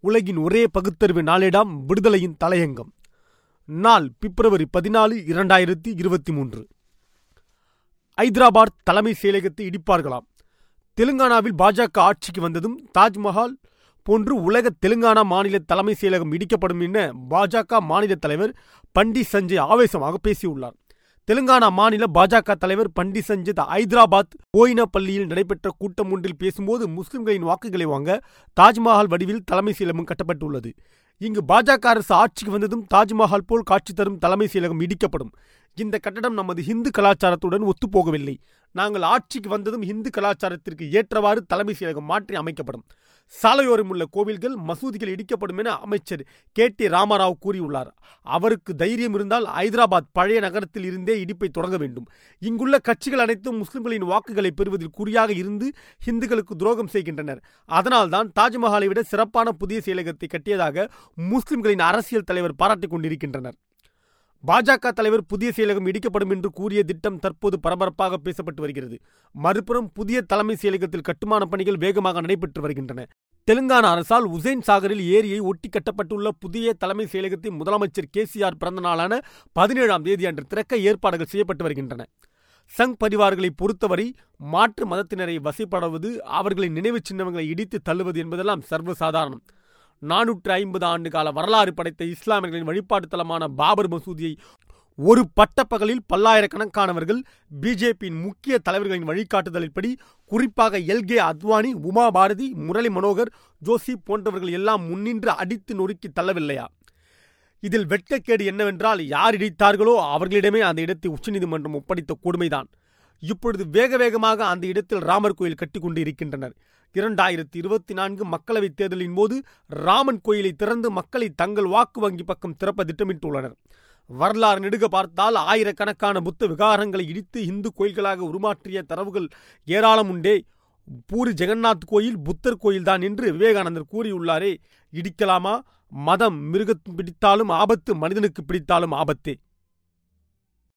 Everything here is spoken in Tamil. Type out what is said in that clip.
உலகின் ஒரே பகுத்தறிவு நாளேடாம் விடுதலையின் தலையங்கம். நாள் பிப்ரவரி பதினாலு இரண்டாயிரத்தி இருபத்தி மூன்று. ஐதராபாத் தலைமை செயலகத்தை இடிப்பார்களாம். தெலுங்கானாவில் பாஜக ஆட்சிக்கு வந்ததும் தாஜ்மஹால் போன்று உலக தெலுங்கானா மாநில தலைமை செயலகம் இடிக்கப்படும் என பாஜக மாநில தலைவர் பண்டி சஞ்சய் ஆவேசமாக பேசியுள்ளார். தெலுங்கானா மாநில பாஜக தலைவர் பண்டி சஞ்சித் ஐதராபாத் போயினப்பள்ளியில் நடைபெற்ற கூட்டம் ஒன்றில் பேசும்போது முஸ்லிம்களின் வாக்குகளை வாங்க தாஜ்மஹால் வடிவில் தலைமை சீலமும் கட்டப்பட்டுள்ளது. இங்கு பாஜக அரசு ஆட்சிக்கு வந்ததும் தாஜ்மஹால் போல் காட்சி தரும் தலைமை செயலகம் இடிக்கப்படும். இந்த கட்டடம் நமது இந்து கலாச்சாரத்துடன் ஒத்துப்போகவில்லை. நாங்கள் ஆட்சிக்கு வந்ததும் இந்து கலாச்சாரத்திற்கு ஏற்றவாறு தலைமை செயலகம் மாற்றி அமைக்கப்படும். சாலையோரம் உள்ள கோவில்கள் மசூதிகள் இடிக்கப்படும் என அமைச்சர் கே டி ராமராவ் கூறியுள்ளார். அவருக்கு தைரியம் இருந்தால் ஐதராபாத் பழைய நகரத்தில் இருந்தே இடிப்பை தொடங்க வேண்டும். இங்குள்ள கட்சிகள் அனைத்தும் முஸ்லிம்களின் வாக்குகளை பெறுவதில் குறியாக இருந்து ஹிந்துக்களுக்கு துரோகம் செய்கின்றனர். அதனால்தான் தாஜ்மஹாலை விட சிறப்பான புதிய செயலகத்தை கட்டியதாக முஸ்லிம்களின் அரசியல் தலைவர் பாராட்டிக் கொண்டிருக்கின்றனர். பாஜக தலைவர் புதிய செயலகம் இடிக்கப்படும் என்று கூறிய திட்டம் தற்போது பரபரப்பாக பேசப்பட்டு வருகிறது. மறுபுறம் புதிய தலைமை செயலகத்தில் கட்டுமான பணிகள் வேகமாக நடைபெற்று வருகின்றன. தெலுங்கானா அரசால் உசேன் சாகரில் ஏரியை ஒட்டி கட்டப்பட்டுள்ள புதிய தலைமை செயலகத்தை முதலமைச்சர் கேசிஆர் பிறந்த நாளான பதினேழாம் தேதி அன்று திறக்க ஏற்பாடுகள் செய்யப்பட்டு வருகின்றன. சங் பரிவார்களை பொறுத்தவரை மாற்று மதத்தினரை வசைப்படுவது அவர்களின் நினைவு சின்னங்களை இடித்து தள்ளுவது என்பதெல்லாம் சர்வசாதாரணம். நானூற்று ஐம்பது ஆண்டு கால வரலாறு படைத்த இஸ்லாமியர்களின் வழிபாட்டு தலமான பாபர் மசூதியை ஒரு பட்டப்பகலில் பல்லாயிரக்கணக்கானவர்கள் பிஜேபியின் முக்கிய தலைவர்களின் வழிகாட்டுதலின்படி குறிப்பாக எல்கே அத்வானி உமா பாரதி முரளி மனோகர் ஜோஷி போன்றவர்கள் எல்லாம் முன்னின்று அடித்து நொறுக்கி தள்ளவில்லையா? இதில் வெட்கக்கேடு என்னவென்றால் யார் இடித்தார்களோ அவர்களிடமே அந்த இடத்தை உச்சநீதிமன்றம் ஒப்படைத்த கொடுமைதான். இப்பொழுது வேக வேகமாக அந்த இடத்தில் ராமர் கோயில் கட்டிக்கொண்டு இருக்கின்றனர் இரண்டாயிரத்தி இருபத்தி நான்கு மக்களவைத் தேர்தலின் போது ராமன் கோயிலை திறந்து மக்களை தங்கள் வாக்கு வங்கி பக்கம் திறப்ப திட்டமிட்டுள்ளனர். வரலாறு நெடுக பார்த்தால் ஆயிரக்கணக்கான புத்த விகாரங்களை இடித்து இந்து கோயில்களாக உருமாற்றிய தரவுகள் ஏராளம் உண்டே. பூரி ஜெகநாத் கோயில் புத்தர் கோயில்தான் என்று விவேகானந்தர் கூறியுள்ளாரே. இடிக்கலாமா? மதம் மிருகத்து பிடித்தாலும் ஆபத்து மனிதனுக்கு பிடித்தாலும் ஆபத்தே.